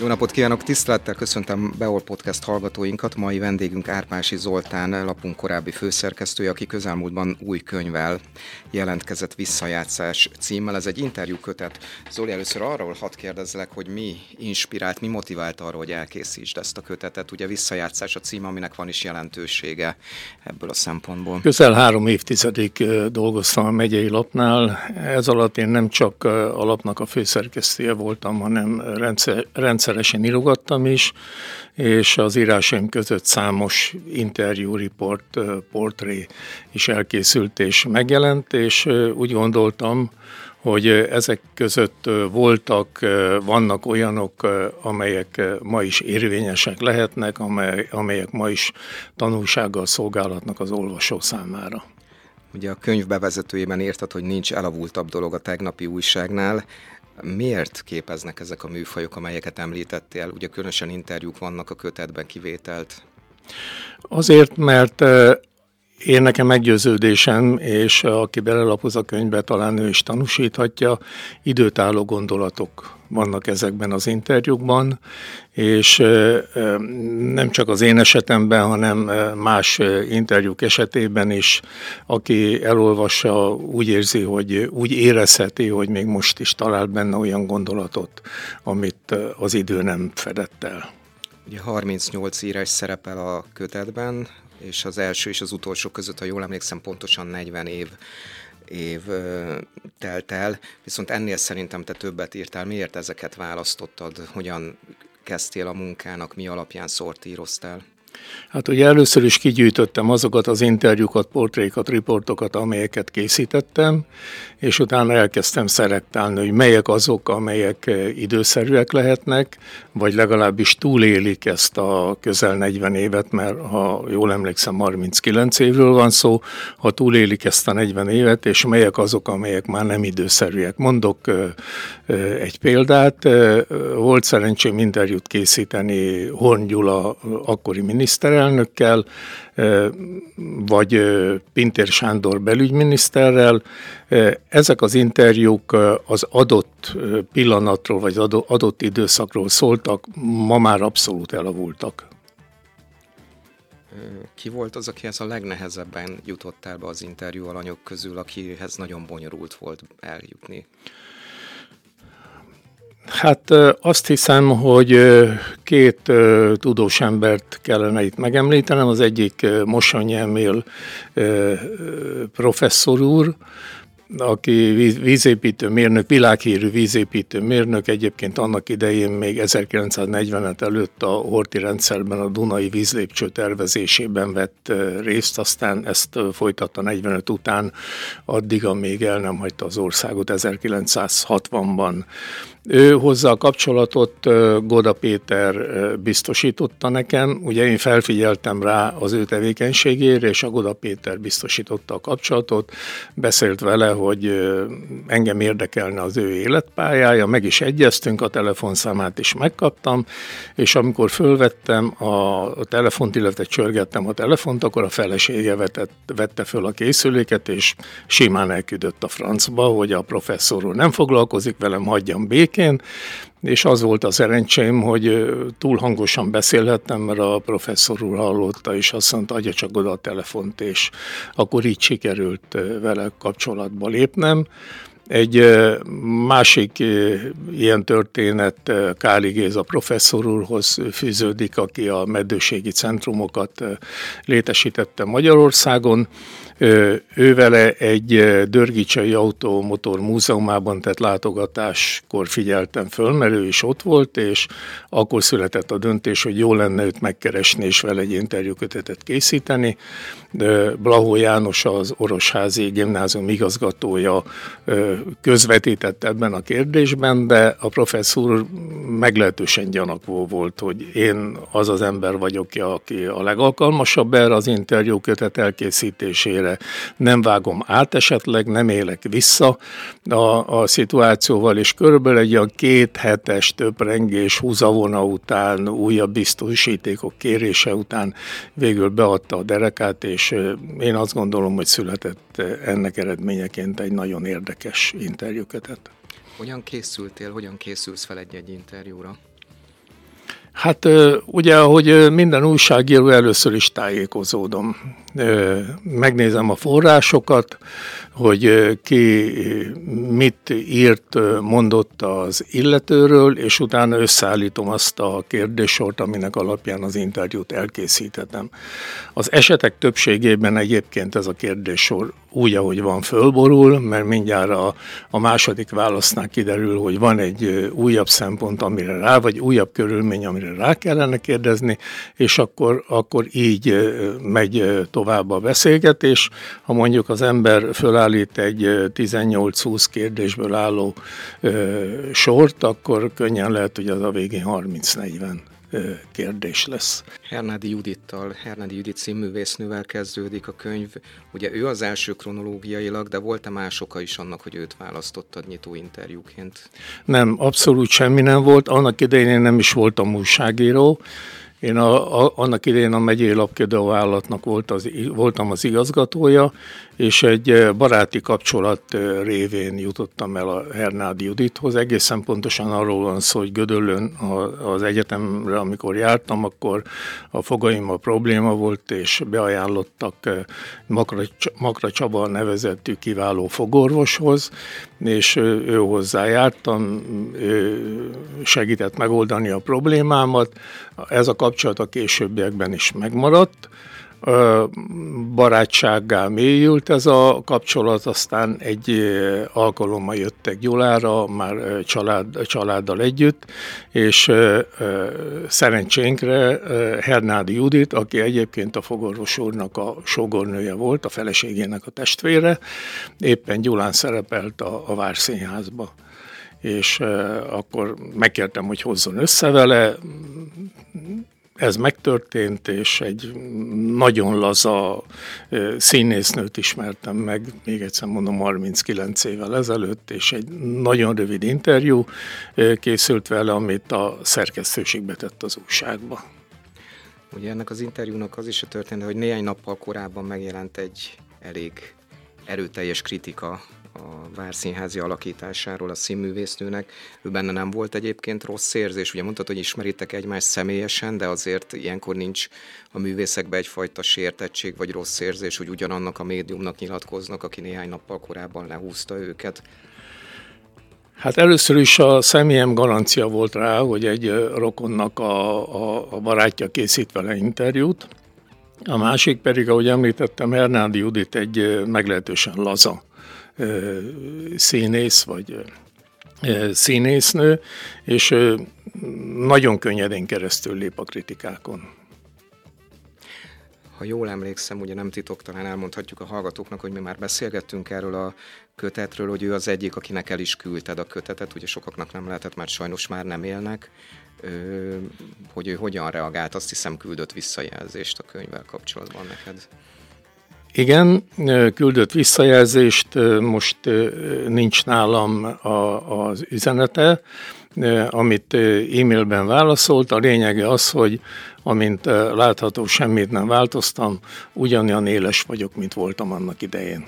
Jó napot kívánok, tisztelettel köszöntöm Beol Podcast hallgatóinkat. Mai vendégünk Árpási Zoltán, lapunk korábbi főszerkesztője, aki közelmúltban új könyvvel jelentkezett visszajátszás címmel. Ez egy interjú kötet. Zoli, először arról hadd kérdezlek, hogy mi inspirált, mi motivált arra, hogy elkészítsd ezt a kötetet. Ugye visszajátszás a cím, aminek van is jelentősége ebből a szempontból. Közel három évtizedig dolgoztam a megyei lapnál. Ez alatt én nem csak a lapnak a főszerkesztője voltam, hanem rendszer, rendszer rendszeresen írogattam is, és az írásaim között számos interjú, report, portré is elkészült és megjelent, és úgy gondoltam, hogy ezek között voltak, vannak olyanok, amelyek ma is érvényesek lehetnek, amely, amelyek ma is tanulsággal szolgálatnak az olvasó számára. Ugye a könyv bevezetőjében írtad, hogy nincs elavultabb dolog a tegnapi újságnál. Miért képeznek ezek a műfajok, amelyeket említettél? Ugye különösen interjúk vannak a kötetben kivételt. Azért, mert én nekem meggyőződésem, és aki belelapoz a könyvbe, talán ő is tanúsíthatja, időtálló gondolatok vannak ezekben az interjúkban, és nem csak az én esetemben, hanem más interjúk esetében is, aki elolvassa, úgy érzi, hogy úgy érezheti, hogy még most is talál benne olyan gondolatot, amit az idő nem fedett el. Ugye 38 írás szerepel a kötetben, és az első és az utolsó között, ha jól emlékszem, pontosan 40 év év telt el, viszont ennél szerintem te többet írtál. Miért ezeket választottad? Hogyan kezdtél a munkának? Mi alapján szortíroztál? Hát ugye először is kigyűjtöttem azokat az interjúkat, portrékat, riportokat, amelyeket készítettem, és utána elkezdtem szelektálni, hogy melyek azok, amelyek időszerűek lehetnek, vagy legalábbis túlélik ezt a közel 40 évet, mert ha jól emlékszem, 39 évről van szó, ha túlélik ezt a 40 évet, és melyek azok, amelyek már nem időszerűek. Mondok egy példát, volt szerencsém interjút készíteni Horn Gyula akkori miniszterelnökkel, vagy Pintér Sándor belügyminiszterrel. Ezek az interjúk az adott pillanatról, vagy adott időszakról szóltak, ma már abszolút elavultak. Ki volt az, akihez a legnehezebben jutottál be az interjú alanyok közül, akihez nagyon bonyolult volt eljutni? Hát azt hiszem, hogy két tudós embert kellene itt megemlítenem. Az egyik Mosonyi Emil professzor úr, aki vízépítő mérnök, világhírű vízépítő mérnök, egyébként annak idején még 1940 előtt a Horti rendszerben a Dunai vízlépcső tervezésében vett részt, aztán ezt folytatta 45 után, addig, amíg el nem hagyta az országot 1960-ban. Ő hozzá a kapcsolatot Goda Péter biztosította nekem, ugye én felfigyeltem rá az ő tevékenységére, és a Goda Péter biztosította a kapcsolatot, beszélt vele, hogy engem érdekelne az ő életpályája, meg is egyeztünk, a telefonszámát is megkaptam, és amikor fölvettem a telefont, illetve csörgettem a telefont, akkor a felesége vetett, vette föl a készüléket, és simán elküldött a francba, hogy a professzor úr nem foglalkozik velem, hagyjam békén, és az volt a szerencsém, hogy túl hangosan beszélhettem, mert a professzor úr hallotta, és azt mondta, adja csak oda a telefont, és akkor így sikerült vele kapcsolatba lépnem. Egy másik ilyen történet Káli Géza professzor úrhoz fűződik, aki a meddőségi centrumokat létesítette Magyarországon. Ő vele egy Dörgicsai Automotor Múzeumában tett látogatáskor figyeltem föl, mert ő is ott volt, és akkor született a döntés, hogy jó lenne őt megkeresni és vele egy interjúkötetet készíteni. Blahó János az Orosházi Gimnázium igazgatója közvetített ebben a kérdésben, de a professzor meglehetősen gyanakvó volt, hogy én az az ember vagyok, aki a legalkalmasabb erre az interjúkötet elkészítésére, nem vágom át esetleg, nem élek vissza a, a szituációval, és körülbelül egy olyan két hetes töprengés húzavona után, újabb biztosítékok kérése után végül beadta a derekát, és én azt gondolom, hogy született ennek eredményeként egy nagyon érdekes interjúkötet. Hogyan készültél, hogyan készülsz fel egy-egy interjúra? Hát ugye, ahogy minden újságíró, először is tájékozódom. Megnézem a forrásokat, hogy ki mit írt, mondott az illetőről, és utána összeállítom azt a kérdéssort, aminek alapján az interjút elkészítettem. Az esetek többségében egyébként ez a kérdéssor úgy, ahogy van, fölborul, mert mindjárt a, a második válasznál kiderül, hogy van egy újabb szempont, amire rá, vagy újabb körülmény, amire rá kellene kérdezni, és akkor, akkor így megy tovább a beszélgetés. Ha mondjuk az ember fölállít egy 18-20 kérdésből álló sort, akkor könnyen lehet, hogy az a végén 30-40 kérdés lesz. Hernádi Judittal, Hernádi Judit színművésznővel kezdődik a könyv. Ugye ő az első kronológiailag, de volt-e más oka is annak, hogy őt választottad nyitó interjúként? Nem, abszolút semmi nem volt. Annak idején én nem is voltam újságíró, én a, a, annak idején a megyei lapkedő állatnak volt az, voltam az igazgatója, és egy baráti kapcsolat révén jutottam el a Hernádi Judithoz. Egészen pontosan arról van szó, hogy Gödöllön az egyetemre, amikor jártam, akkor a fogaim a probléma volt, és beajánlottak Makra, Makra Csaba nevezettű kiváló fogorvoshoz, és ő hozzá jártam, ő segített megoldani a problémámat. Ez a kapcsolat a későbbiekben is megmaradt barátsággá mélyült ez a kapcsolat, aztán egy alkalommal jöttek Gyulára, már család, családdal együtt, és szerencsénkre Hernádi Judit, aki egyébként a fogorvos úrnak a sogornője volt, a feleségének a testvére, éppen Gyulán szerepelt a, a Várszínházba. És akkor megkértem, hogy hozzon össze vele, ez megtörtént, és egy nagyon laza színésznőt ismertem meg, még egyszer mondom, 39 évvel ezelőtt, és egy nagyon rövid interjú készült vele, amit a szerkesztőség betett az újságba. Ugye ennek az interjúnak az is a történet, hogy néhány nappal korábban megjelent egy elég erőteljes kritika a Várszínházi alakításáról a színművésznőnek. Ő benne nem volt egyébként rossz érzés. Ugye mondtad, hogy ismeritek egymást személyesen, de azért ilyenkor nincs a művészekben egyfajta sértettség vagy rossz érzés, hogy ugyanannak a médiumnak nyilatkoznak, aki néhány nappal korábban lehúzta őket. Hát először is a személyem garancia volt rá, hogy egy rokonnak a, a, a barátja készít vele interjút. A másik pedig, ahogy említettem, Hernádi Judit egy meglehetősen laza színész, vagy színésznő, és nagyon könnyedén keresztül lép a kritikákon. Ha jól emlékszem, ugye nem titok, talán elmondhatjuk a hallgatóknak, hogy mi már beszélgettünk erről a kötetről, hogy ő az egyik, akinek el is küldted a kötetet, ugye sokaknak nem lehetett, mert sajnos már nem élnek, hogy ő hogyan reagált, azt hiszem küldött visszajelzést a könyvvel kapcsolatban neked. Igen, küldött visszajelzést, most nincs nálam a, az üzenete, amit e-mailben válaszolt. A lényege az, hogy amint látható, semmit nem változtam, ugyanolyan éles vagyok, mint voltam annak idején.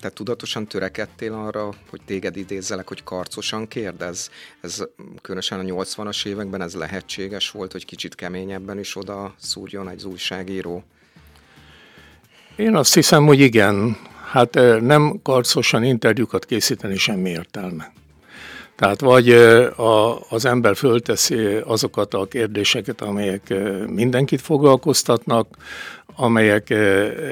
Te tudatosan törekedtél arra, hogy téged idézzelek, hogy karcosan kérdez? Ez különösen a 80-as években ez lehetséges volt, hogy kicsit keményebben is oda szúrjon egy újságíró? Én azt hiszem, hogy igen. Hát nem karcosan interjúkat készíteni semmi értelme. Tehát vagy a, az ember fölteszi azokat a kérdéseket, amelyek mindenkit foglalkoztatnak, amelyek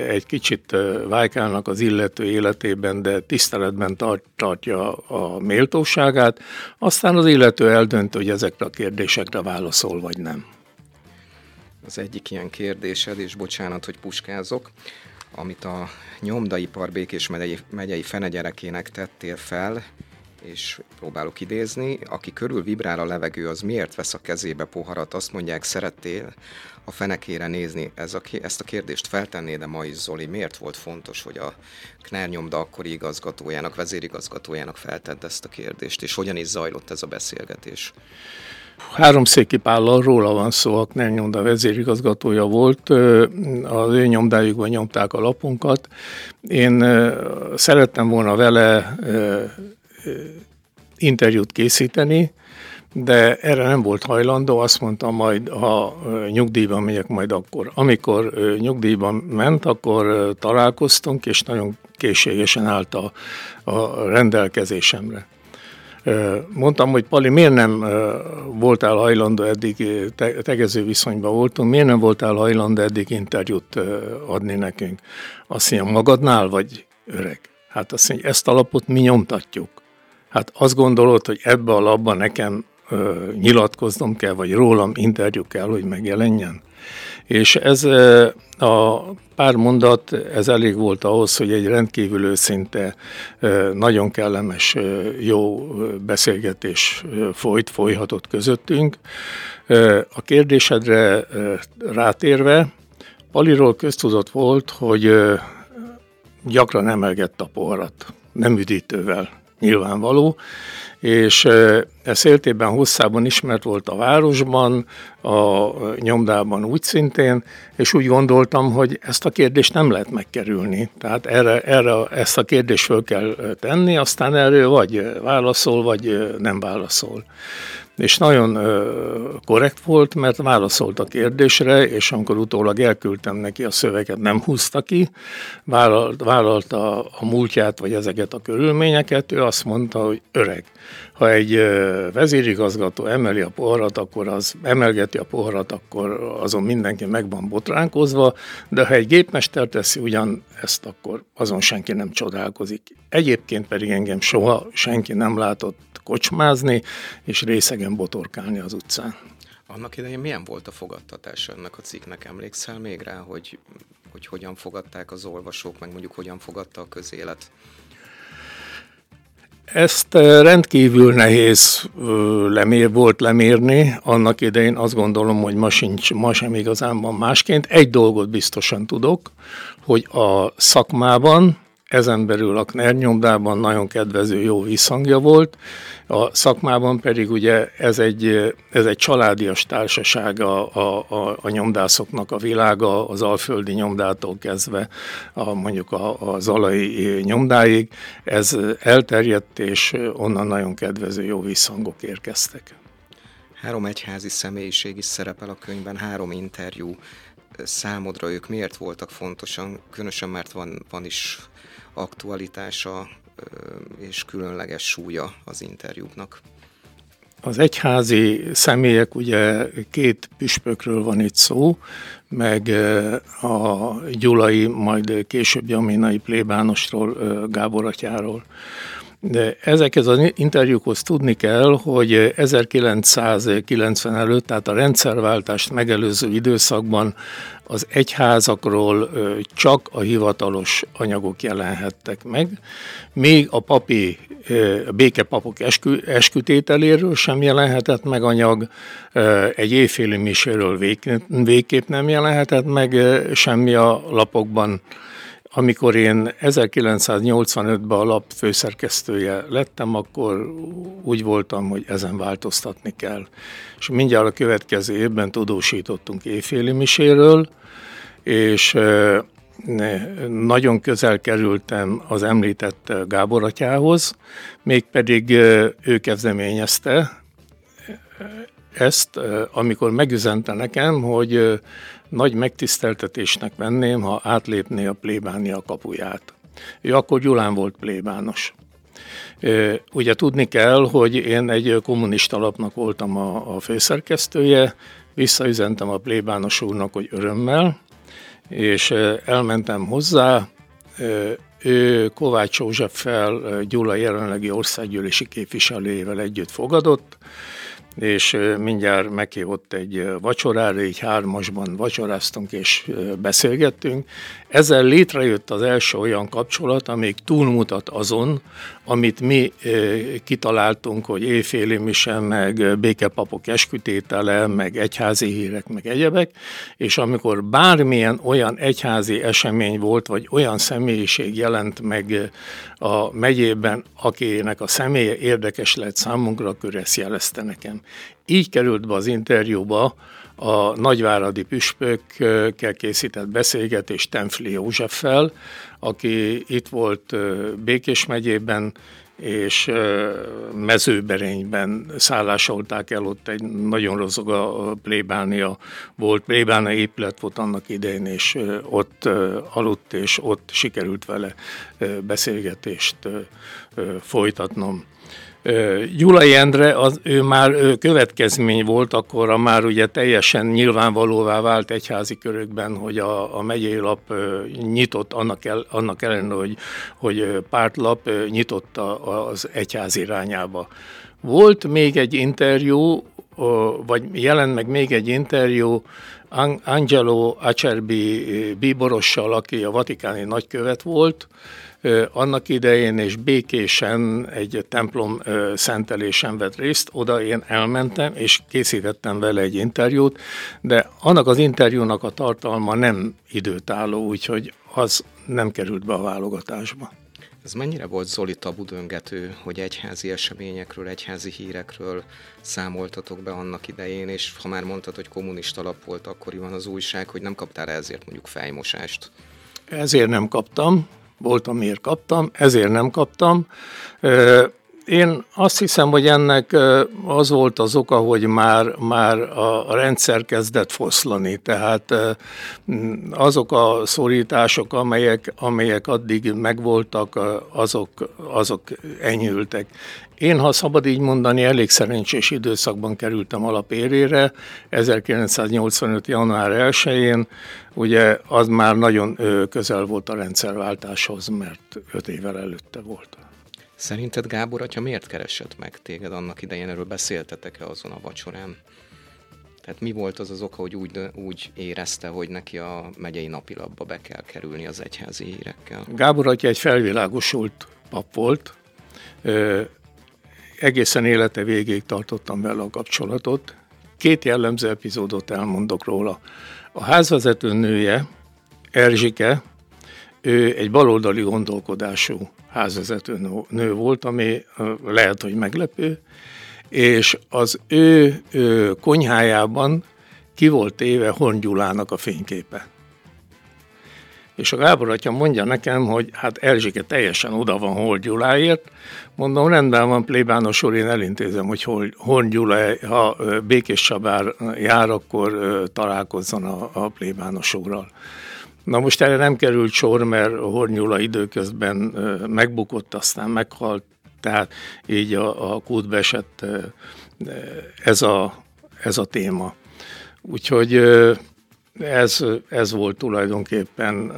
egy kicsit vájkálnak az illető életében, de tiszteletben tart, tartja a méltóságát, aztán az illető eldönt, hogy ezekre a kérdésekre válaszol, vagy nem. Az egyik ilyen kérdésed, és bocsánat, hogy puskázok, amit a nyomdaipar Békés megyei, megyei fenegyerekének tettél fel, és próbálok idézni, aki körül vibrál a levegő, az miért vesz a kezébe poharat, azt mondják, szerettél a fenekére nézni. Ez a, ezt a kérdést feltenné, de ma is Zoli, miért volt fontos, hogy a Kner nyomda akkori igazgatójának, vezérigazgatójának feltedd ezt a kérdést, és hogyan is zajlott ez a beszélgetés? Háromszéki Pállal róla van szó, a Kner nyomda vezérigazgatója volt, az ő nyomdájukban nyomták a lapunkat. Én szerettem volna vele interjút készíteni, de erre nem volt hajlandó, azt mondta majd, ha nyugdíjban megyek majd akkor. Amikor nyugdíjban ment, akkor találkoztunk, és nagyon készségesen állt a, a rendelkezésemre. Mondtam, hogy Pali, miért nem voltál hajlandó eddig, tegező viszonyban voltunk, miért nem voltál hajlandó eddig interjút adni nekünk? Azt mondja, magadnál vagy öreg? Hát azt mondja, ezt a lapot mi nyomtatjuk. Hát azt gondolod, hogy ebbe a labba nekem nyilatkoznom kell, vagy rólam interjú kell, hogy megjelenjen. És ez a pár mondat, ez elég volt ahhoz, hogy egy rendkívül őszinte, nagyon kellemes, jó beszélgetés folyt, folyhatott közöttünk. A kérdésedre rátérve, Paliról köztudott volt, hogy gyakran emelgett a poharat, nem üdítővel, nyilvánvaló, és ez széltében hosszában ismert volt a városban, a nyomdában úgy szintén, és úgy gondoltam, hogy ezt a kérdést nem lehet megkerülni. Tehát erre, erre ezt a kérdést föl kell tenni, aztán erről vagy válaszol, vagy nem válaszol és nagyon korrekt volt, mert válaszolt a kérdésre, és amikor utólag elküldtem neki a szöveget, nem húzta ki, vállalt, vállalta a múltját, vagy ezeket a körülményeket, ő azt mondta, hogy öreg, ha egy vezérigazgató emeli a poharat, akkor az emelgeti a poharat, akkor azon mindenki meg van botránkozva, de ha egy gépmester teszi ugyan ezt, akkor azon senki nem csodálkozik. Egyébként pedig engem soha senki nem látott kocsmázni, és részegen botorkálni az utcán. Annak idején milyen volt a fogadtatás ennek a cikknek? Emlékszel még rá, hogy, hogy hogyan fogadták az olvasók, meg mondjuk hogyan fogadta a közélet? Ezt rendkívül nehéz lemér, volt lemérni. Annak idején azt gondolom, hogy ma, sincs, ma sem igazán van másként. Egy dolgot biztosan tudok, hogy a szakmában ezen belül a nyomdában nagyon kedvező, jó visszhangja volt, a szakmában pedig ugye ez egy, ez egy családias társaság a, a, a, a nyomdászoknak a világa, az alföldi nyomdától kezdve a, mondjuk a, a zalai nyomdáig. Ez elterjedt, és onnan nagyon kedvező, jó visszhangok érkeztek. Három egyházi személyiség is szerepel a könyvben, három interjú. Számodra ők miért voltak fontosan, különösen mert van, van is aktualitása és különleges súlya az interjúknak. Az egyházi személyek, ugye két püspökről van itt szó, meg a Gyulai, majd később Jaminai plébánosról, Gábor atyáról. De ezekhez az interjúkhoz tudni kell, hogy 1990 előtt, tehát a rendszerváltást megelőző időszakban az egyházakról csak a hivatalos anyagok jelenhettek meg, még a papi, a békepapok eskü, eskütételéről sem jelenhetett meg anyag, egy éjféli miséről végképp nem jelenhetett meg semmi a lapokban, amikor én 1985-ben a lap főszerkesztője lettem, akkor úgy voltam, hogy ezen változtatni kell. És mindjárt a következő évben tudósítottunk éjféli miséről, és nagyon közel kerültem az említett Gábor atyához, mégpedig ő kezdeményezte ezt, amikor megüzente nekem, hogy nagy megtiszteltetésnek venném, ha átlépné a plébánia kapuját. Ő akkor Gyulán volt plébános. Ugye tudni kell, hogy én egy kommunista lapnak voltam a, a főszerkesztője, visszaüzentem a plébános úrnak, hogy örömmel, és elmentem hozzá, ő Kovács Józseffel, Gyula jelenlegi országgyűlési képviselőjével együtt fogadott, és mindjárt meghívott egy vacsorára, így hármasban vacsoráztunk és beszélgettünk. Ezzel létrejött az első olyan kapcsolat, amíg túlmutat azon, amit mi kitaláltunk, hogy éjféli mise, meg békepapok eskütétele, meg egyházi hírek, meg egyebek, és amikor bármilyen olyan egyházi esemény volt, vagy olyan személyiség jelent meg a megyében, akinek a személye érdekes lett számunkra, akkor ezt jelezte nekem. Így került be az interjúba a nagyváradi püspökkel készített beszélgetés Temfli Józseffel, aki itt volt Békés megyében, és mezőberényben szállásolták el, ott egy nagyon rozog a plébánia volt, plébánia épület volt annak idején, és ott aludt, és ott sikerült vele beszélgetést folytatnom. Gyulai Endre, az, ő már következmény volt, akkor már ugye teljesen nyilvánvalóvá vált egyházi körökben, hogy a, a megyei lap nyitott, annak, el, annak ellenére, hogy, hogy pártlap nyitott az egyház irányába. Volt még egy interjú, vagy jelent meg még egy interjú Angelo Acerbi bíborossal, aki a vatikáni nagykövet volt, annak idején, és békésen egy templom szentelésen vett részt, oda én elmentem, és készítettem vele egy interjút, de annak az interjúnak a tartalma nem időtálló, úgyhogy az nem került be a válogatásba. Ez mennyire volt Zoli tabudöngető, hogy egyházi eseményekről, egyházi hírekről számoltatok be annak idején, és ha már mondtad, hogy kommunista lap volt akkoriban az újság, hogy nem kaptál ezért mondjuk fejmosást? Ezért nem kaptam, volt, amiért kaptam, ezért nem kaptam. Én azt hiszem, hogy ennek az volt az oka, hogy már, már a rendszer kezdett foszlani, tehát azok a szorítások, amelyek, amelyek addig megvoltak, azok, azok enyhültek. Én, ha szabad így mondani, elég szerencsés időszakban kerültem alapérére, 1985. január 1-én, ugye az már nagyon közel volt a rendszerváltáshoz, mert öt évvel előtte volt. Szerinted Gábor atya miért keresett meg téged annak idején? Erről beszéltetek-e azon a vacsorán? Tehát mi volt az az oka, hogy úgy, úgy érezte, hogy neki a megyei napilapba be kell kerülni az egyházi hírekkel? Gábor atya egy felvilágosult pap volt, egészen élete végéig tartottam vele a kapcsolatot. Két jellemző epizódot elmondok róla. A házvezető nője, Erzsike, ő egy baloldali gondolkodású házvezető nő volt, ami lehet, hogy meglepő, és az ő, konyhájában ki volt éve Horn Gyulának a fényképe. És a Gábor atya mondja nekem, hogy hát Erzsike teljesen oda van Hol Gyuláért. Mondom, rendben van, plébános úr, én elintézem, hogy Hol, Hol Gyula, ha Békés Csabár jár, akkor találkozzon a, a plébános úrral. Na most erre nem került sor, mert Hornyula időközben megbukott, aztán meghalt, tehát így a, a kútbe esett ez a, ez a téma. Úgyhogy ez, ez volt tulajdonképpen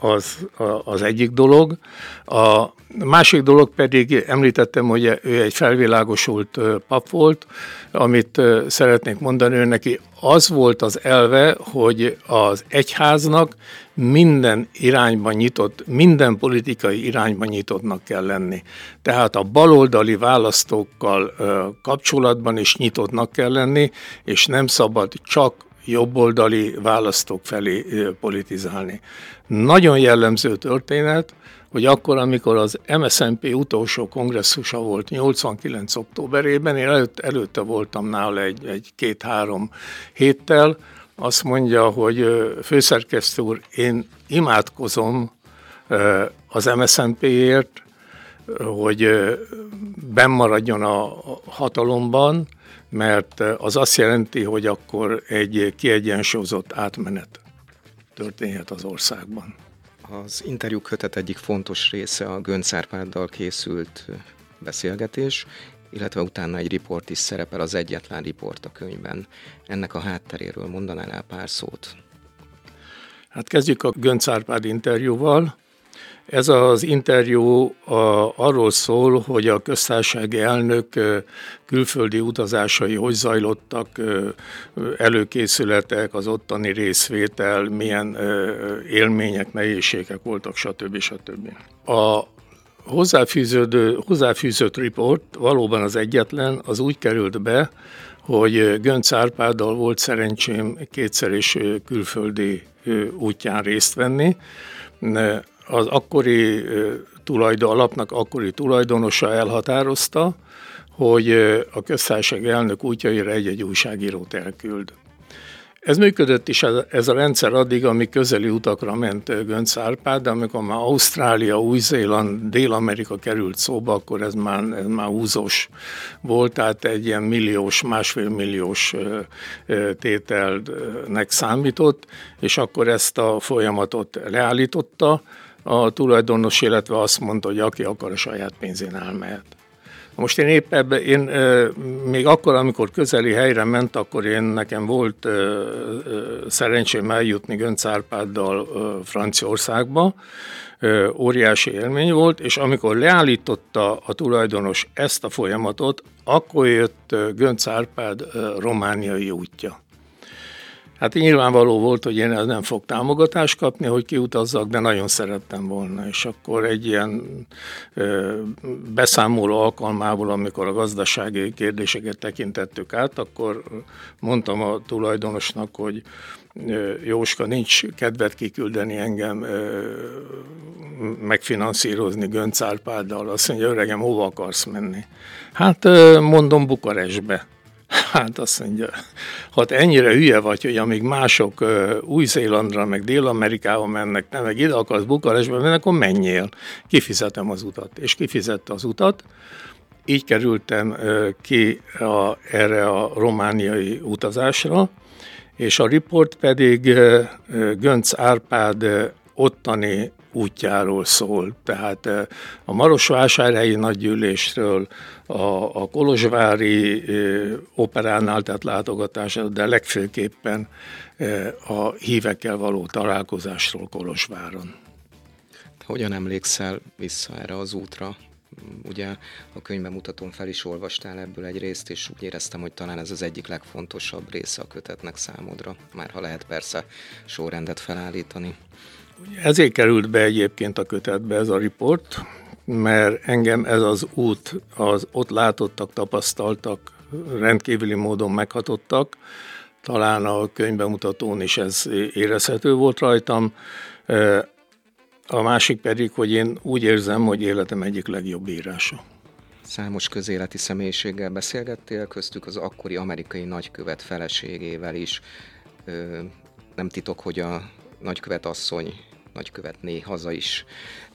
az, az egyik dolog. A másik dolog pedig említettem, hogy ő egy felvilágosult pap volt, amit szeretnék mondani, ő neki az volt az elve, hogy az egyháznak minden irányban nyitott, minden politikai irányban nyitottnak kell lenni. Tehát a baloldali választókkal kapcsolatban is nyitottnak kell lenni, és nem szabad csak jobboldali választók felé politizálni. Nagyon jellemző történet, hogy akkor, amikor az MSZNP utolsó kongresszusa volt 89. októberében, én előtt, előtte voltam nála egy, két-három héttel, azt mondja, hogy főszerkesztő úr, én imádkozom az MSZNP-ért, hogy bennmaradjon a hatalomban, mert az azt jelenti, hogy akkor egy kiegyensúlyozott átmenet történhet az országban. Az interjú kötet egyik fontos része a Gönc Árpáddal készült beszélgetés, illetve utána egy riport is szerepel, az egyetlen riport a könyvben. Ennek a hátteréről mondanál el pár szót? Hát kezdjük a Gönc Árpád interjúval. Ez az interjú a, arról szól, hogy a köztársasági elnök külföldi utazásai hogy zajlottak, előkészületek, az ottani részvétel, milyen élmények, nehézségek voltak, stb. stb. A hozzáfűződő, hozzáfűzött report valóban az egyetlen, az úgy került be, hogy Gönc Árpáddal volt szerencsém kétszer is külföldi útján részt venni az akkori tulajdon, alapnak akkori tulajdonosa elhatározta, hogy a köztársaság elnök útjaira egy-egy újságírót elküld. Ez működött is ez a rendszer addig, amíg közeli utakra ment Gönc Árpád, de amikor már Ausztrália, Új-Zéland, Dél-Amerika került szóba, akkor ez már, ez már húzós volt, tehát egy ilyen milliós, másfél milliós tételnek számított, és akkor ezt a folyamatot leállította a tulajdonos, illetve azt mondta, hogy aki akar a saját pénzén elmehet. Most én épp ebbe, én még akkor, amikor közeli helyre ment, akkor én nekem volt szerencsém eljutni Gönc Árpáddal Franciaországba, óriási élmény volt, és amikor leállította a tulajdonos ezt a folyamatot, akkor jött Gönc Árpád romániai útja. Hát nyilvánvaló volt, hogy én nem fog támogatást kapni, hogy kiutazzak, de nagyon szerettem volna. És akkor egy ilyen ö, beszámoló alkalmából, amikor a gazdasági kérdéseket tekintettük át, akkor mondtam a tulajdonosnak, hogy Jóska, nincs kedvet kiküldeni engem megfinanszírozni Gönc Árpáddal. Azt mondja, öregem, hova akarsz menni? Hát mondom Bukarestbe. Hát azt mondja, ha ennyire hülye vagy, hogy amíg mások Új-Zélandra, meg Dél-Amerikába mennek, te meg ide akarsz Bukarestbe menni, akkor menjél, kifizetem az utat. És kifizette az utat, így kerültem ki a, erre a romániai utazásra, és a riport pedig Gönc Árpád ottani útjáról szól. Tehát a Marosvásárhelyi nagygyűlésről, a, a Kolozsvári operánál tett látogatásra, de legfőképpen a hívekkel való találkozásról Kolozsváron. Hogyan emlékszel vissza erre az útra? Ugye a könyvben mutatón fel is olvastál ebből egy részt, és úgy éreztem, hogy talán ez az egyik legfontosabb része a kötetnek számodra, már ha lehet persze sorrendet felállítani. Ezért került be egyébként a kötetbe ez a riport, mert engem ez az út, az ott látottak, tapasztaltak, rendkívüli módon meghatottak. Talán a könyvbemutatón is ez érezhető volt rajtam. A másik pedig, hogy én úgy érzem, hogy életem egyik legjobb írása. Számos közéleti személyiséggel beszélgettél, köztük az akkori amerikai nagykövet feleségével is. Nem titok, hogy a nagykövet asszony nagykövetné haza is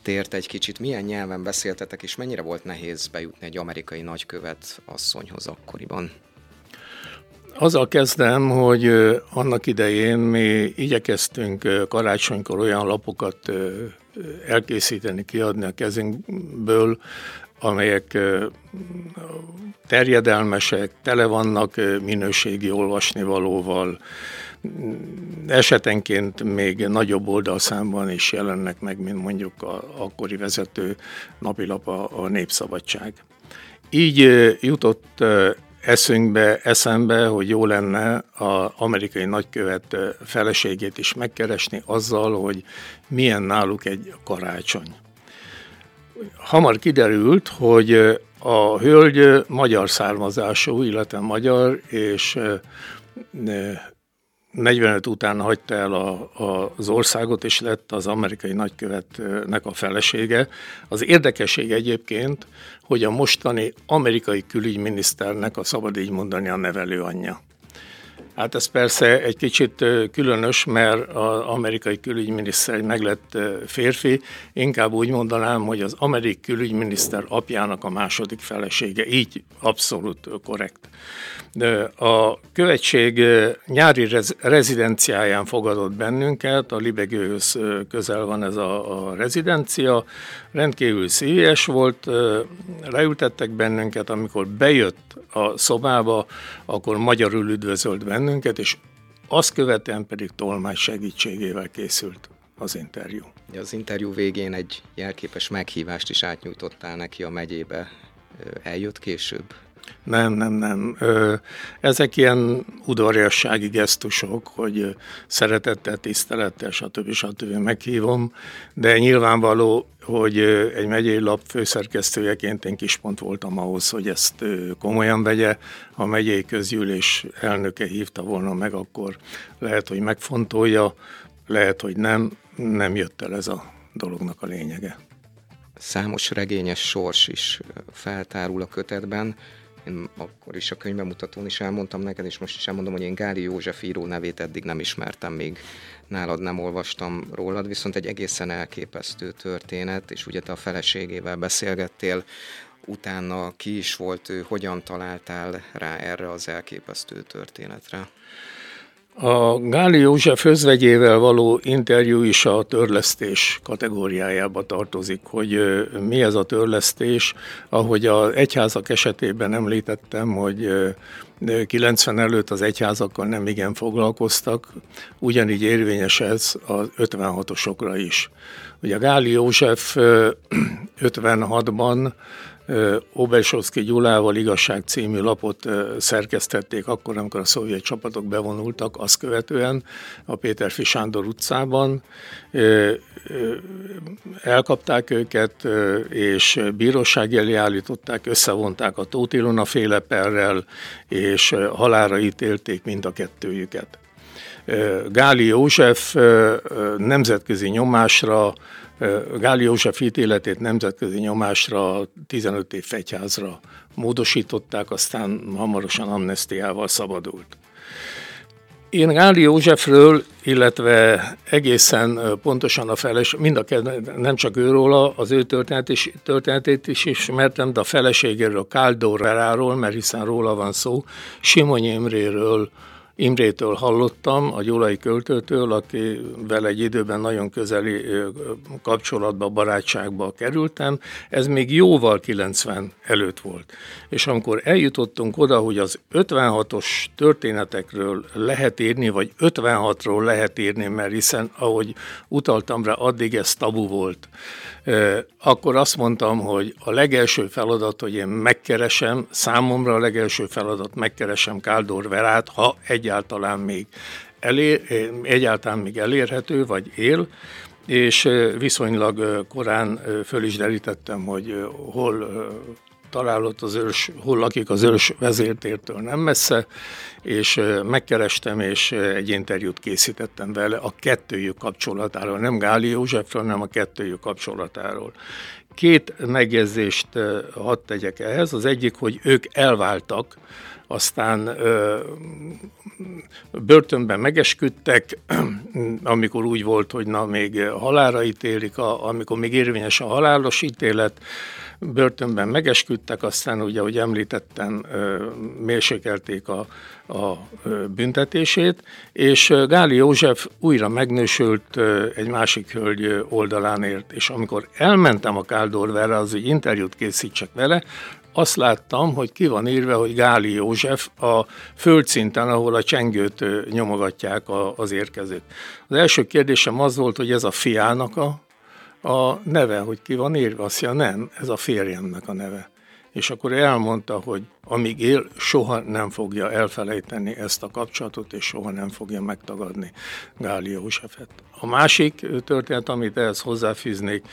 tért egy kicsit. Milyen nyelven beszéltetek, és mennyire volt nehéz bejutni egy amerikai nagykövet asszonyhoz akkoriban? Azzal kezdem, hogy annak idején mi igyekeztünk karácsonykor olyan lapokat elkészíteni, kiadni a kezünkből, amelyek terjedelmesek, tele vannak minőségi olvasnivalóval, esetenként még nagyobb oldalszámban is jelennek meg, mint mondjuk a akkori vezető napilap a, a Népszabadság. Így jutott eszünkbe, eszembe, hogy jó lenne az amerikai nagykövet feleségét is megkeresni azzal, hogy milyen náluk egy karácsony. Hamar kiderült, hogy a hölgy magyar származású, illetve magyar, és 45 után hagyta el a, a, az országot, és lett az amerikai nagykövetnek a felesége. Az érdekesség egyébként, hogy a mostani amerikai külügyminiszternek a szabad így mondani a nevelő anyja. Hát ez persze egy kicsit különös, mert az amerikai külügyminiszter meglett férfi. Inkább úgy mondanám, hogy az amerikai külügyminiszter apjának a második felesége. Így abszolút korrekt. A követség nyári rez- rezidenciáján fogadott bennünket, a Libegőhöz közel van ez a, a rezidencia, rendkívül szíves volt, leültettek bennünket, amikor bejött a szobába, akkor magyarul üdvözölt bennünket, és azt követően pedig tolmács segítségével készült az interjú. Az interjú végén egy jelképes meghívást is átnyújtottál neki a megyébe. Eljött később? Nem, nem, nem. Ezek ilyen udvariassági gesztusok, hogy szeretettel, tisztelettel, stb. stb. meghívom, de nyilvánvaló, hogy egy megyei lap főszerkesztőjeként én kispont voltam ahhoz, hogy ezt komolyan vegye. Ha a megyei közgyűlés elnöke hívta volna meg, akkor lehet, hogy megfontolja, lehet, hogy nem, nem jött el ez a dolognak a lényege. Számos regényes sors is feltárul a kötetben én akkor is a könyvemutatón is elmondtam neked, és most is elmondom, hogy én Gáli József író nevét eddig nem ismertem még nálad nem olvastam rólad, viszont egy egészen elképesztő történet, és ugye te a feleségével beszélgettél, utána ki is volt ő, hogyan találtál rá erre az elképesztő történetre? A Gáli József özvegyével való interjú is a törlesztés kategóriájába tartozik, hogy mi ez a törlesztés. Ahogy az egyházak esetében említettem, hogy 90 előtt az egyházakkal nem igen foglalkoztak, ugyanígy érvényes ez az 56-osokra is. Ugye a Gáli József 56-ban Obersovszki Gyulával igazság című lapot szerkesztették akkor, amikor a szovjet csapatok bevonultak, azt követően a Péterfi Sándor utcában. Elkapták őket, és bíróság elé állították, összevonták a Tóth Ilona és halára ítélték mind a kettőjüket. Gáli József nemzetközi nyomásra Gáli József ítéletét nemzetközi nyomásra 15 év fegyházra módosították, aztán hamarosan amnestiával szabadult. Én Gáli Józsefről, illetve egészen pontosan a feles, mind a nem csak őróla, az ő történet is, történetét is ismertem, de a feleségéről, Káldor Veráról, mert hiszen róla van szó, Simonyi Imréről, Imrétől hallottam, a gyulai költőtől, akivel egy időben nagyon közeli kapcsolatba, barátságba kerültem. Ez még jóval 90 előtt volt. És amikor eljutottunk oda, hogy az 56-os történetekről lehet írni, vagy 56-ról lehet írni, mert hiszen, ahogy utaltam rá, addig ez tabu volt akkor azt mondtam, hogy a legelső feladat, hogy én megkeresem, számomra a legelső feladat, megkeresem Káldor Verát, ha egyáltalán még, elér, egyáltalán még elérhető, vagy él, és viszonylag korán föl is derítettem, hogy hol találott az ős, hol lakik az ős vezértértől nem messze, és megkerestem, és egy interjút készítettem vele a kettőjük kapcsolatáról, nem Gáli Józsefről, hanem a kettőjük kapcsolatáról. Két megjegyzést hadd tegyek ehhez. Az egyik, hogy ők elváltak, aztán ö, börtönben megesküdtek, amikor úgy volt, hogy na még halára ítélik, a, amikor még érvényes a halálos ítélet, börtönben megesküdtek, aztán ugye, ahogy említettem, mérsékelték a, a büntetését, és Gáli József újra megnősült egy másik hölgy oldalán ért, és amikor elmentem a Káldorverre, az, hogy interjút készítsek vele, azt láttam, hogy ki van írva, hogy Gáli József a földszinten, ahol a csengőt nyomogatják az érkezők. Az első kérdésem az volt, hogy ez a fiának a a neve, hogy ki van írva, azt mondja, nem, ez a férjemnek a neve. És akkor elmondta, hogy amíg él, soha nem fogja elfelejteni ezt a kapcsolatot, és soha nem fogja megtagadni Gáli Józsefet. A másik történet, amit ehhez hozzáfűznék,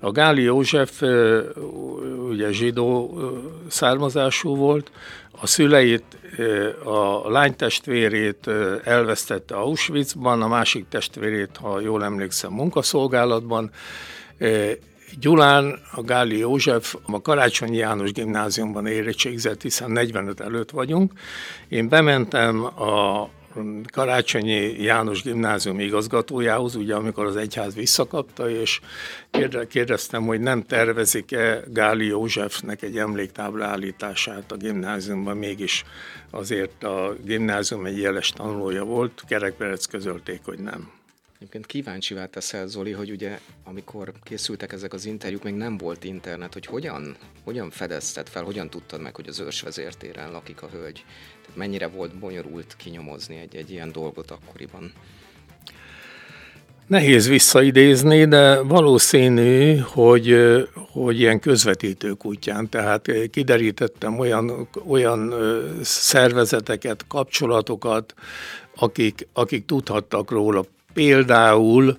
a Gáli József ugye zsidó származású volt, a szüleit, a lánytestvérét elvesztette Auschwitzban, a másik testvérét, ha jól emlékszem, munkaszolgálatban, Gyulán a Gáli József a Karácsonyi János gimnáziumban érettségzett, hiszen 45 előtt vagyunk. Én bementem a Karácsonyi János gimnázium igazgatójához, ugye amikor az egyház visszakapta, és kérdeztem, hogy nem tervezik-e Gáli Józsefnek egy emléktábla állítását a gimnáziumban, mégis azért a gimnázium egy jeles tanulója volt, Kerekperec közölték, hogy nem. Egyébként kíváncsivá teszel, Zoli, hogy ugye amikor készültek ezek az interjúk, még nem volt internet, hogy hogyan, hogyan fedezted fel, hogyan tudtad meg, hogy az őrsvezértéren lakik a hölgy? Tehát mennyire volt bonyolult kinyomozni egy, egy ilyen dolgot akkoriban? Nehéz visszaidézni, de valószínű, hogy, hogy ilyen közvetítők útján, tehát kiderítettem olyan, olyan szervezeteket, kapcsolatokat, akik, akik tudhattak róla például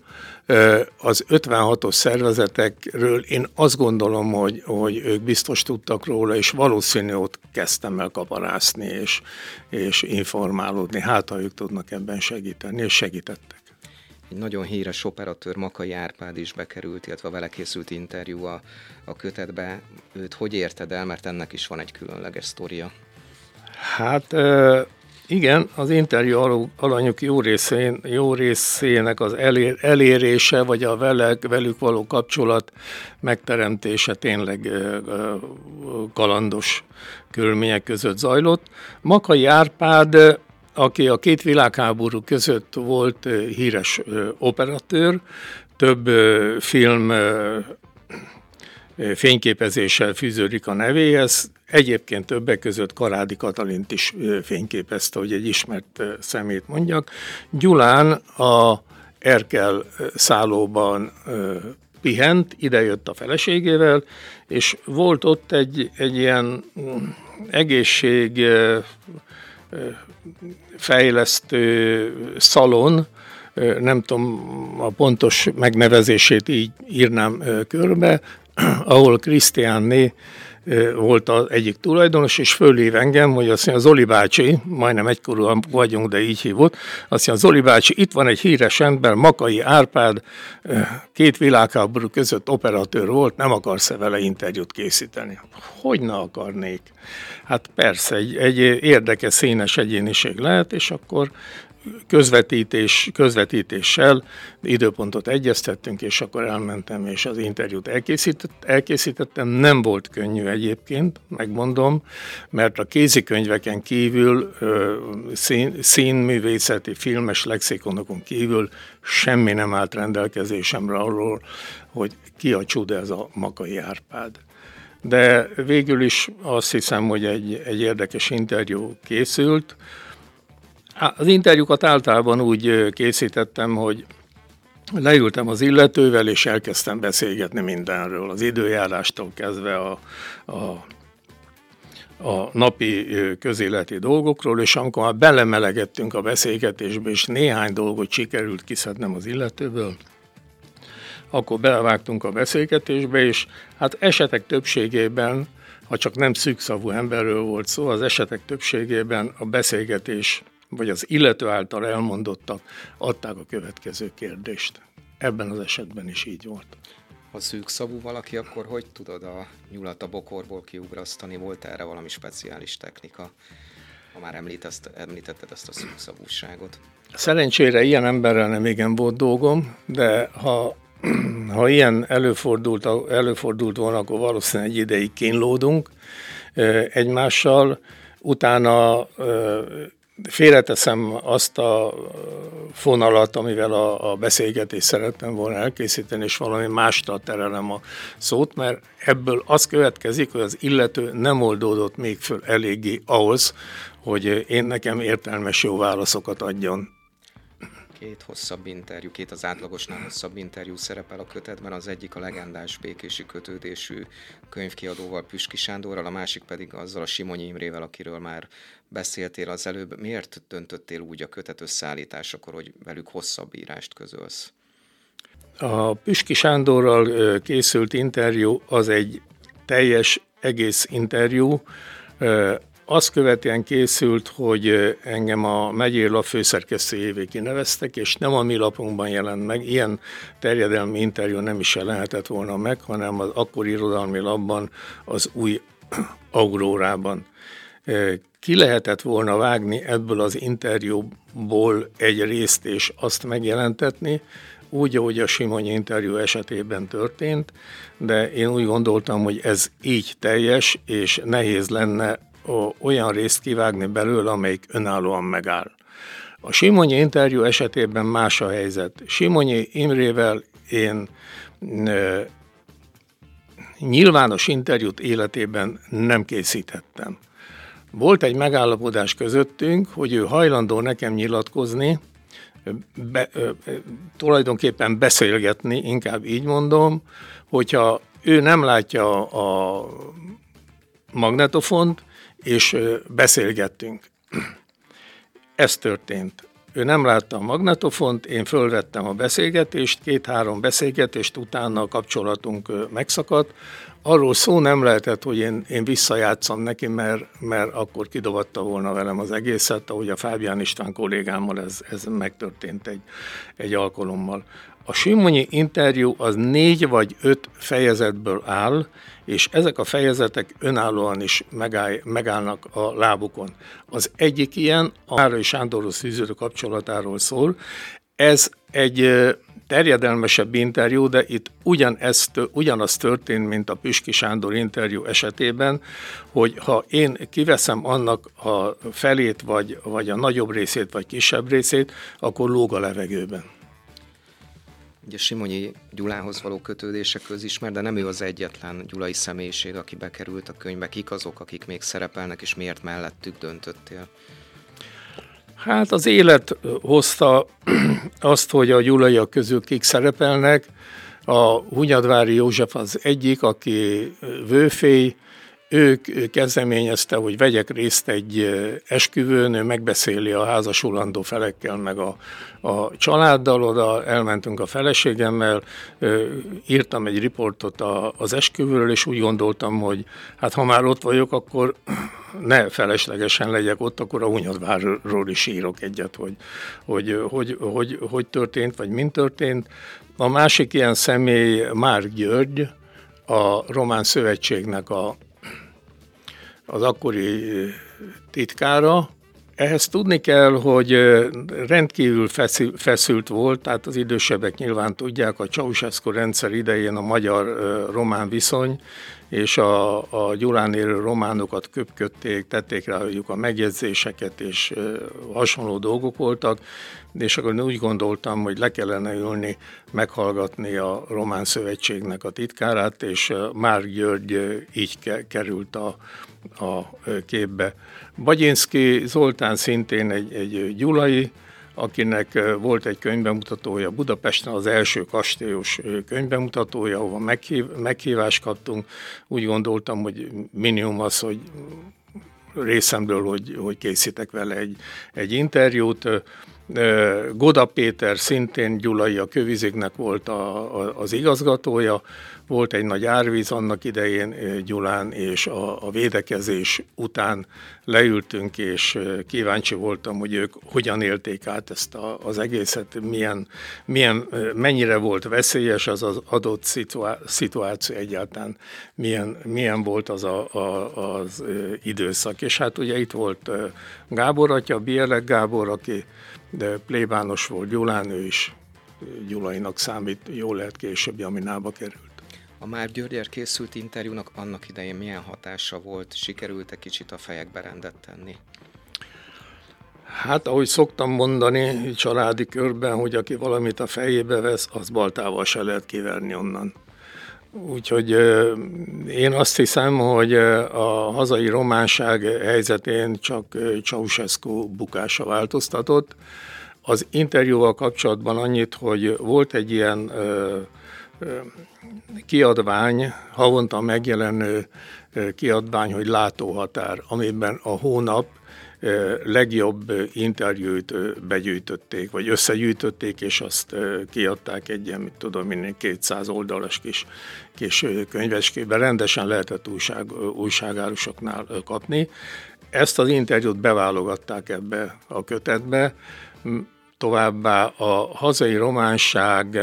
az 56-os szervezetekről én azt gondolom, hogy, hogy ők biztos tudtak róla, és valószínű ott kezdtem el kaparászni és, és informálódni. Hát, ha ők tudnak ebben segíteni, és segítettek. egy nagyon híres operatőr, Makai Árpád is bekerült, illetve a vele készült interjú a, a kötetbe. Őt hogy érted el, mert ennek is van egy különleges sztoria? Hát igen, az interjú alanyok jó, részén, jó részének az elér, elérése, vagy a velek, velük való kapcsolat megteremtése tényleg kalandos körülmények között zajlott. Makai Árpád, aki a két világháború között volt híres operatőr, több film fényképezéssel fűződik a nevéhez. Egyébként többek között Karádi Katalint is fényképezte, hogy egy ismert szemét mondjak. Gyulán a Erkel szállóban pihent, idejött a feleségével, és volt ott egy, egy ilyen mm, egészség fejlesztő szalon, nem tudom a pontos megnevezését így írnám körbe, ahol Krisztiánné volt az egyik tulajdonos, és fölhív engem, hogy azt mondja, Zoli bácsi, majdnem egykorúan vagyunk, de így hívott, azt mondja, Zoli bácsi, itt van egy híres ember, Makai Árpád, két világháború között operatőr volt, nem akarsz-e vele interjút készíteni? Hogy ne akarnék? Hát persze, egy, egy érdekes, színes egyéniség lehet, és akkor közvetítés, közvetítéssel időpontot egyeztettünk, és akkor elmentem, és az interjút elkészített, elkészítettem. Nem volt könnyű egyébként, megmondom, mert a kézikönyveken kívül, szín, színművészeti, filmes lexikonokon kívül semmi nem állt rendelkezésemre arról, hogy ki a csuda ez a Makai Árpád. De végül is azt hiszem, hogy egy, egy érdekes interjú készült, az interjúkat általában úgy készítettem, hogy leültem az illetővel, és elkezdtem beszélgetni mindenről, az időjárástól kezdve a, a a napi közéleti dolgokról, és amikor már belemelegettünk a beszélgetésbe, és néhány dolgot sikerült kiszednem az illetőből, akkor belevágtunk a beszélgetésbe, és hát esetek többségében, ha csak nem szűkszavú emberről volt szó, az esetek többségében a beszélgetés vagy az illető által elmondottak adták a következő kérdést. Ebben az esetben is így volt. Ha szűkszavú valaki, akkor hogy tudod a nyulat a bokorból kiugrasztani? Volt erre valami speciális technika? Ha már említett, említetted ezt a szűkszavúságot. Szerencsére ilyen emberrel nem igen volt dolgom, de ha, ha ilyen előfordult, előfordult volna, akkor valószínűleg egy ideig kínlódunk egymással. Utána félreteszem azt a fonalat, amivel a, a beszélgetést szerettem volna elkészíteni, és valami másra terelem a szót, mert ebből az következik, hogy az illető nem oldódott még föl eléggé ahhoz, hogy én nekem értelmes jó válaszokat adjon két hosszabb interjú, két az átlagosnál hosszabb interjú szerepel a kötetben, az egyik a legendás békési kötődésű könyvkiadóval, Püski Sándorral, a másik pedig azzal a Simonyi Imrével, akiről már beszéltél az előbb. Miért döntöttél úgy a kötet összeállításakor, hogy velük hosszabb írást közölsz? A Püski Sándorral készült interjú az egy teljes, egész interjú, azt követően készült, hogy engem a megyér lap főszerkesztőjévé kineveztek, és nem a mi lapunkban jelent meg. Ilyen terjedelmi interjú nem is lehetett volna meg, hanem az akkori irodalmi labban, az új Aurórában. Ki lehetett volna vágni ebből az interjúból egy részt és azt megjelentetni, úgy, ahogy a Simony interjú esetében történt, de én úgy gondoltam, hogy ez így teljes, és nehéz lenne olyan részt kivágni belőle, amelyik önállóan megáll. A Simonyi interjú esetében más a helyzet. Simonyi Imrével én e, nyilvános interjút életében nem készítettem. Volt egy megállapodás közöttünk, hogy ő hajlandó nekem nyilatkozni, be, e, tulajdonképpen beszélgetni, inkább így mondom, hogyha ő nem látja a magnetofont, és beszélgettünk. Ez történt. ő nem látta a magnetofont, én fölvettem a beszélgetést, két-három beszélgetést, utána a kapcsolatunk megszakadt. Arról szó nem lehetett, hogy én, én visszajátszom neki, mert, mert akkor kidobatta volna velem az egészet, ahogy a Fábián István kollégámmal ez, ez megtörtént egy, egy alkalommal. A Simonyi interjú az négy vagy öt fejezetből áll, és ezek a fejezetek önállóan is megáll, megállnak a lábukon. Az egyik ilyen a Márai Sándorhoz fűződő kapcsolatáról szól. Ez egy terjedelmesebb interjú, de itt ugyanezt, ugyanaz történt, mint a Püski Sándor interjú esetében, hogy ha én kiveszem annak a felét, vagy, vagy a nagyobb részét, vagy kisebb részét, akkor lóg a levegőben. Ugye Simonyi Gyulához való kötődése közismer, de nem ő az egyetlen gyulai személyiség, aki bekerült a könyvbe. Kik azok, akik még szerepelnek, és miért mellettük döntöttél? Hát az élet hozta azt, hogy a gyulaiak közül kik szerepelnek. A Hunyadvári József az egyik, aki vőfély, ők kezdeményezte, hogy vegyek részt egy esküvőn, ő megbeszéli a házasulandó felekkel, meg a, a családdal, oda elmentünk a feleségemmel, írtam egy riportot az esküvőről, és úgy gondoltam, hogy hát ha már ott vagyok, akkor ne feleslegesen legyek ott, akkor a Hunyadvárról is írok egyet, hogy hogy, hogy, hogy hogy történt, vagy mint történt. A másik ilyen személy Már György, a Román Szövetségnek a az akkori titkára. Ehhez tudni kell, hogy rendkívül feszült volt, tehát az idősebbek nyilván tudják, a Ceausescu rendszer idején a magyar-román viszony, és a, a Gyulán élő románokat köpködték, tették rá a megjegyzéseket, és hasonló dolgok voltak, és akkor úgy gondoltam, hogy le kellene ülni, meghallgatni a Román Szövetségnek a titkárát, és Már György így került a, a képbe. Bagyinszki Zoltán szintén egy, egy gyulai, akinek volt egy könyvbemutatója Budapesten, az első kastélyos könyvbemutatója, ahova meghív, meghívást kaptunk. Úgy gondoltam, hogy minimum az, hogy részemről, hogy, hogy készítek vele egy, egy interjút. Goda Péter szintén Gyulai a köviziknek volt a, a, az igazgatója, volt egy nagy árvíz annak idején Gyulán, és a, a védekezés után leültünk, és kíváncsi voltam, hogy ők hogyan élték át ezt a, az egészet, milyen, milyen, mennyire volt veszélyes az az adott szituáció egyáltalán, milyen, milyen volt az a, a, az időszak. És hát ugye itt volt Gábor atya, Bierek Gábor, aki de plébános volt Gyulán, ő is Gyulainak számít, jól lehet később Jaminába került. A Már Györgyel készült interjúnak annak idején milyen hatása volt? Sikerült-e kicsit a fejekbe rendet tenni? Hát, ahogy szoktam mondani családi körben, hogy aki valamit a fejébe vesz, az baltával se lehet kiverni onnan. Úgyhogy én azt hiszem, hogy a hazai románság helyzetén csak Ceausescu bukása változtatott. Az interjúval kapcsolatban annyit, hogy volt egy ilyen kiadvány, havonta megjelenő kiadvány, hogy látóhatár, amiben a hónap legjobb interjút begyűjtötték, vagy összegyűjtötték, és azt kiadták egy ilyen, mit tudom, minden 200 oldalas kis, kis könyveskébe, rendesen lehetett újság, újságárusoknál kapni. Ezt az interjút beválogatták ebbe a kötetbe, Továbbá a hazai románság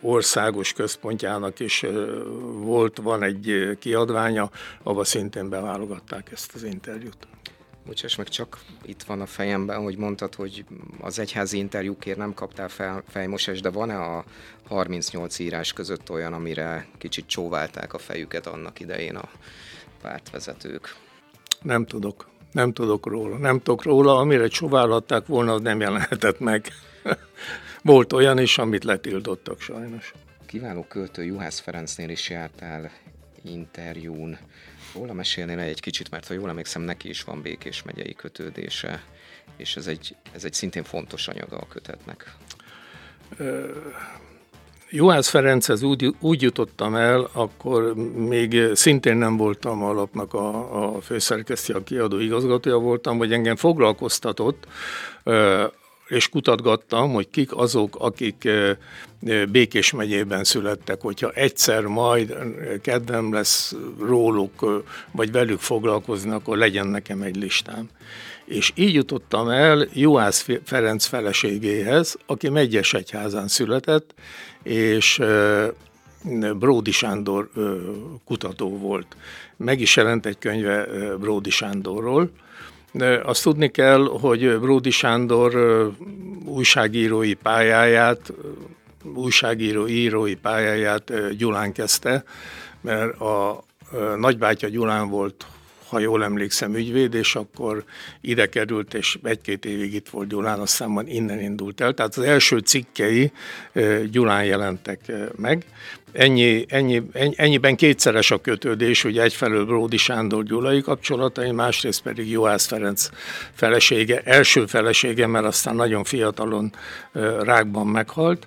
országos központjának is volt, van egy kiadványa, ahol szintén beválogatták ezt az interjút. Bocsáss meg, csak itt van a fejemben, hogy mondtad, hogy az egyházi interjúkért nem kaptál fel, fejmosás, de van-e a 38 írás között olyan, amire kicsit csóválták a fejüket annak idején a pártvezetők? Nem tudok. Nem tudok róla. Nem tudok róla, amire csóválhatták volna, az nem jelenhetett meg. Volt olyan is, amit letiltottak sajnos. Kiváló költő Juhász Ferencnél is jártál interjún. Róla mesélnél egy kicsit, mert ha jól emlékszem, neki is van Békés megyei kötődése, és ez egy, ez egy szintén fontos anyaga a kötetnek. Juhász Ferenchez úgy, úgy jutottam el, akkor még szintén nem voltam a lapnak a, a főszerkesztő, a kiadó igazgatója voltam, hogy engem foglalkoztatott, és kutatgattam, hogy kik azok, akik Békés megyében születtek, hogyha egyszer majd kedvem lesz róluk, vagy velük foglalkozni, akkor legyen nekem egy listám. És így jutottam el Juhász Ferenc feleségéhez, aki Megyes egyházán született, és Bródi Sándor kutató volt. Meg is jelent egy könyve Bródi Sándorról. Azt tudni kell, hogy Bródi Sándor újságírói pályáját, újságíró írói pályáját Gyulán kezdte, mert a nagybátyja Gyulán volt ha jól emlékszem, ügyvéd, és akkor ide került, és egy-két évig itt volt Gyulán, aztán majd innen indult el. Tehát az első cikkei Gyulán jelentek meg. Ennyi, ennyi, ennyiben kétszeres a kötődés, hogy egyfelől Bródi Sándor gyulai kapcsolatai, másrészt pedig Juhász Ferenc felesége, első felesége, mert aztán nagyon fiatalon rákban meghalt.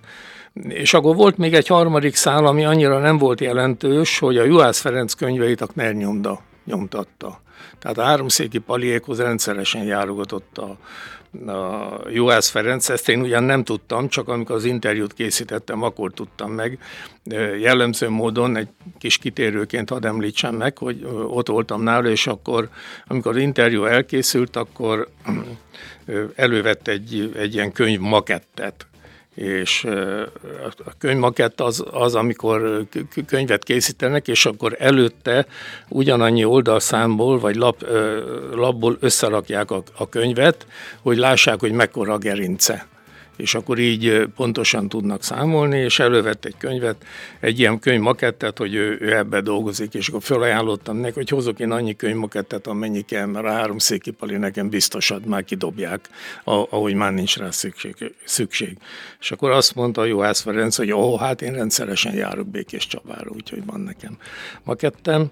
És akkor volt még egy harmadik szál, ami annyira nem volt jelentős, hogy a Juhász Ferenc könyveit a Kner nyomda nyomtatta. Tehát a háromszéki paliékhoz rendszeresen járogatott a, a Juhász Ferenc, ezt én ugyan nem tudtam, csak amikor az interjút készítettem, akkor tudtam meg. Jellemző módon egy kis kitérőként hadd említsem meg, hogy ott voltam nála, és akkor, amikor az interjú elkészült, akkor elővett egy, egy ilyen könyv makettet, és a könyvmakett az, az, amikor könyvet készítenek, és akkor előtte ugyanannyi oldalszámból, vagy lap, lapból összerakják a, a könyvet, hogy lássák, hogy mekkora a gerince és akkor így pontosan tudnak számolni, és elővett egy könyvet, egy ilyen könyvmakettet, hogy ő, ő ebbe dolgozik, és akkor felajánlottam neki, hogy hozok én annyi könyvmakettet, amennyi kell, mert a három székipali nekem biztosat már kidobják, ahogy már nincs rá szükség. szükség. És akkor azt mondta a Juhász Ferenc, hogy ó, hát én rendszeresen járok Békés Csabára, úgyhogy van nekem makettem.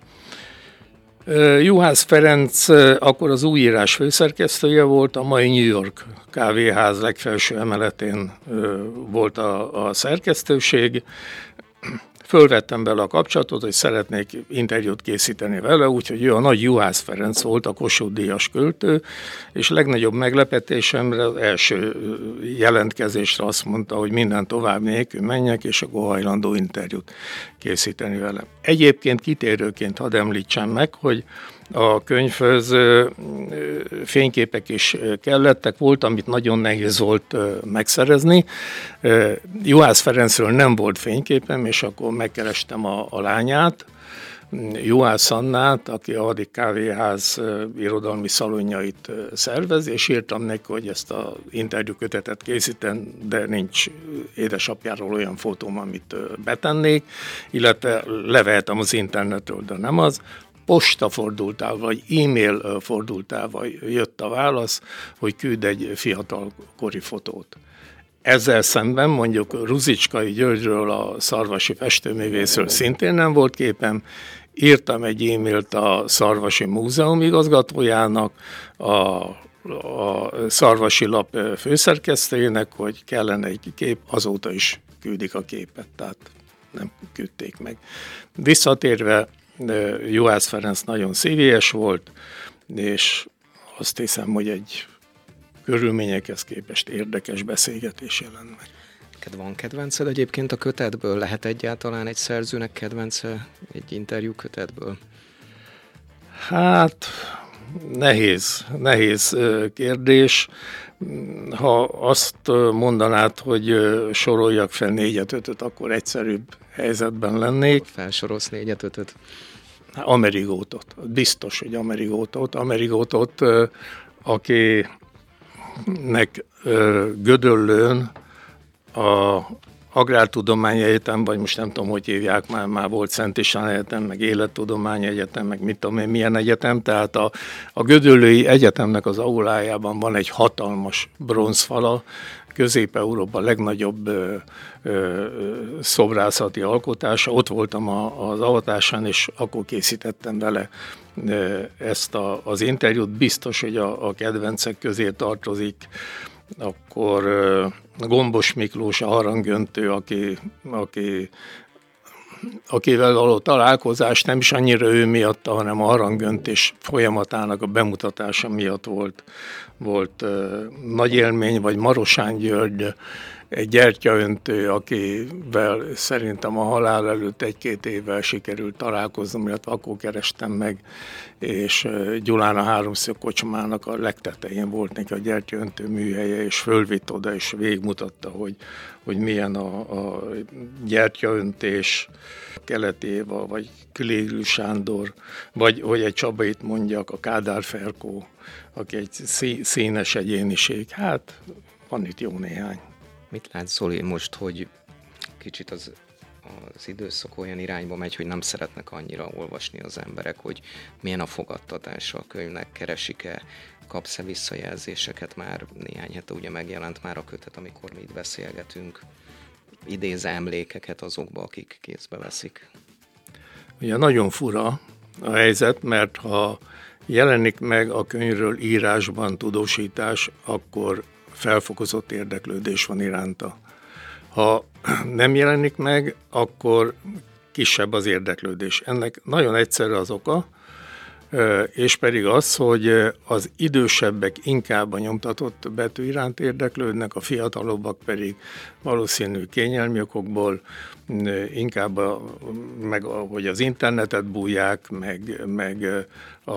Juhász Ferenc akkor az újírás főszerkesztője volt, a mai New York kávéház legfelső emeletén volt a, a szerkesztőség. Fölvettem bele a kapcsolatot, hogy szeretnék interjút készíteni vele, úgyhogy ő a nagy Juhász Ferenc volt, a Kossuth Díjas költő, és legnagyobb meglepetésemre az első jelentkezésre azt mondta, hogy minden tovább nélkül menjek, és akkor hajlandó interjút készíteni vele. Egyébként kitérőként hadd említsem meg, hogy a könyvhöz fényképek is kellettek, volt, amit nagyon nehéz volt megszerezni. Juhász Ferencről nem volt fényképem, és akkor megkerestem a, a lányát, Juhász Annát, aki a Hadik Kávéház irodalmi szalonjait szervez, és írtam neki, hogy ezt az interjú kötetet készítem, de nincs édesapjáról olyan fotóm, amit betennék, illetve levehetem az internetről, de nem az posta fordultál, vagy e-mail fordultával jött a válasz, hogy küld egy fiatal kori fotót. Ezzel szemben mondjuk Ruzicskai Györgyről, a szarvasi festőművészről szintén nem volt képem, írtam egy e-mailt a Szarvasi Múzeum igazgatójának, a, a Szarvasi Lap főszerkesztőjének, hogy kellene egy kép, azóta is küldik a képet, tehát nem küldték meg. Visszatérve Juhász Ferenc nagyon szívélyes volt, és azt hiszem, hogy egy körülményekhez képest érdekes beszélgetés jelent meg. Neked van kedvenced egyébként a kötetből? Lehet egyáltalán egy szerzőnek kedvence egy interjú kötetből? Hát nehéz, nehéz kérdés. Ha azt mondanád, hogy soroljak fel négyet, ötöt, akkor egyszerűbb helyzetben lennék. Felsorolsz négyet, ötöt? Amerigótot. Biztos, hogy Amerigótot. Amerigótot, akinek Gödöllőn a Agrártudomány Egyetem, vagy most nem tudom, hogy hívják, már, már volt Szent István Egyetem, meg Élettudomány Egyetem, meg mit tudom én, milyen egyetem, tehát a, a Gödöllői Egyetemnek az aulájában van egy hatalmas bronzfala, Közép-Európa legnagyobb ö, ö, szobrászati alkotása. Ott voltam a, az avatásán, és akkor készítettem vele ö, ezt a, az interjút. Biztos, hogy a, a kedvencek közé tartozik akkor Gombos Miklós a harangöntő, aki, aki akivel való találkozás nem is annyira ő miatt, hanem a harangöntés folyamatának a bemutatása miatt volt, volt nagy élmény, vagy Marosán György, egy gyertyaöntő, akivel szerintem a halál előtt egy-két évvel sikerült találkoznom, illetve akkor kerestem meg, és Gyulán a háromszög kocsmának a legtetején volt neki a gyertyaöntő műhelye, és fölvitt oda, és végigmutatta, hogy, hogy milyen a, a gyertyaöntés Keletéva, vagy Külégű Sándor, vagy hogy egy Csabait mondjak, a Kádár Ferkó, aki egy színes egyéniség. Hát van itt jó néhány. Mit lát Zoli most, hogy kicsit az, az időszak olyan irányba megy, hogy nem szeretnek annyira olvasni az emberek, hogy milyen a fogadtatása a könyvnek, keresik-e, kapsz-e visszajelzéseket? Már néhány hete ugye megjelent már a kötet, amikor mi itt beszélgetünk, idéz emlékeket azokba, akik kézbe veszik. Ugye nagyon fura a helyzet, mert ha jelenik meg a könyvről írásban tudósítás, akkor felfokozott érdeklődés van iránta. Ha nem jelenik meg, akkor kisebb az érdeklődés. Ennek nagyon egyszerű az oka, és pedig az, hogy az idősebbek inkább a nyomtatott betű iránt érdeklődnek, a fiatalobbak pedig valószínű kényelmi okokból inkább a, meg a, hogy az internetet bújják, meg, meg a,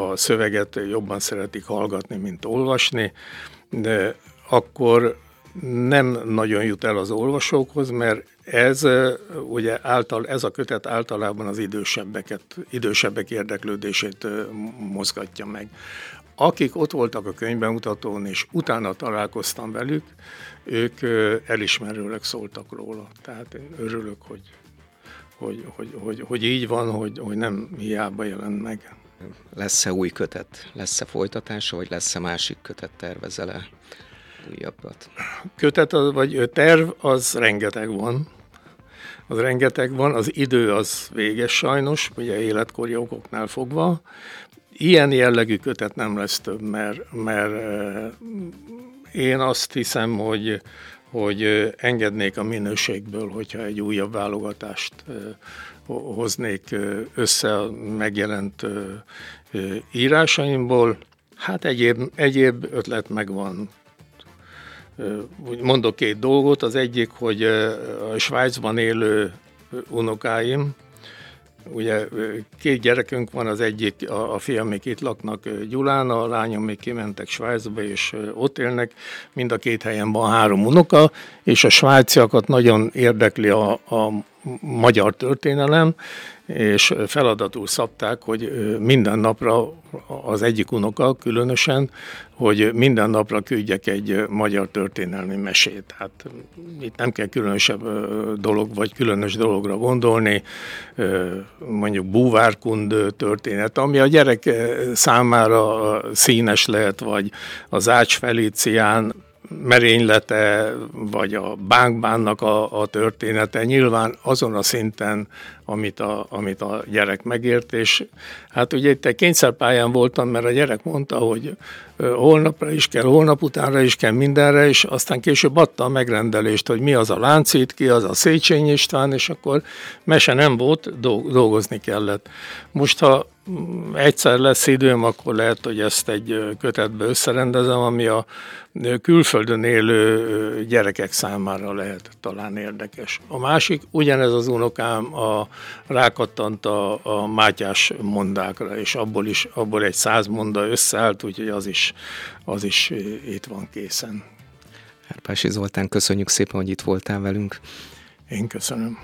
a szöveget jobban szeretik hallgatni, mint olvasni, de akkor nem nagyon jut el az olvasókhoz, mert ez ugye által, ez a kötet általában az idősebbeket, idősebbek érdeklődését mozgatja meg. Akik ott voltak a könyvbemutatón, és utána találkoztam velük, ők elismerőleg szóltak róla. Tehát én örülök, hogy, hogy, hogy, hogy, hogy így van, hogy, hogy nem hiába jelent meg. Lesz-e új kötet? Lesz-e folytatása, vagy lesz-e másik kötet tervezele? újabbat? Kötet vagy terv, az rengeteg van. Az rengeteg van, az idő az véges sajnos, ugye életkori okoknál fogva. Ilyen jellegű kötet nem lesz több, mert, mert én azt hiszem, hogy, hogy engednék a minőségből, hogyha egy újabb válogatást hoznék össze a megjelent írásaimból. Hát egyéb, egyéb ötlet megvan mondok két dolgot. Az egyik, hogy a Svájcban élő unokáim, ugye két gyerekünk van, az egyik, a, a fiam még itt laknak Gyulán, a lányom még kimentek Svájcba, és ott élnek. Mind a két helyen van három unoka, és a svájciakat nagyon érdekli a, a magyar történelem, és feladatul szabták, hogy minden napra az egyik unoka különösen, hogy minden napra küldjek egy magyar történelmi mesét. Hát itt nem kell különösebb dolog, vagy különös dologra gondolni, mondjuk búvárkund történet, ami a gyerek számára színes lehet, vagy az Ács Felicián merénylete, vagy a bánkbánnak a, a története nyilván azon a szinten, amit a, amit a gyerek megért, és hát ugye itt egy kényszerpályán voltam, mert a gyerek mondta, hogy holnapra is kell, holnap utánra is kell mindenre, és aztán később adta a megrendelést, hogy mi az a Láncít, ki az a Széchenyi István, és akkor mese nem volt, dolgozni kellett. Most, ha egyszer lesz időm, akkor lehet, hogy ezt egy kötetbe összerendezem, ami a külföldön élő gyerekek számára lehet talán érdekes. A másik, ugyanez az unokám a rákattant a, a Mátyás mondákra, és abból is abból egy száz monda összeállt, úgyhogy az is, az is itt van készen. Herpási Zoltán, köszönjük szépen, hogy itt voltál velünk. Én köszönöm.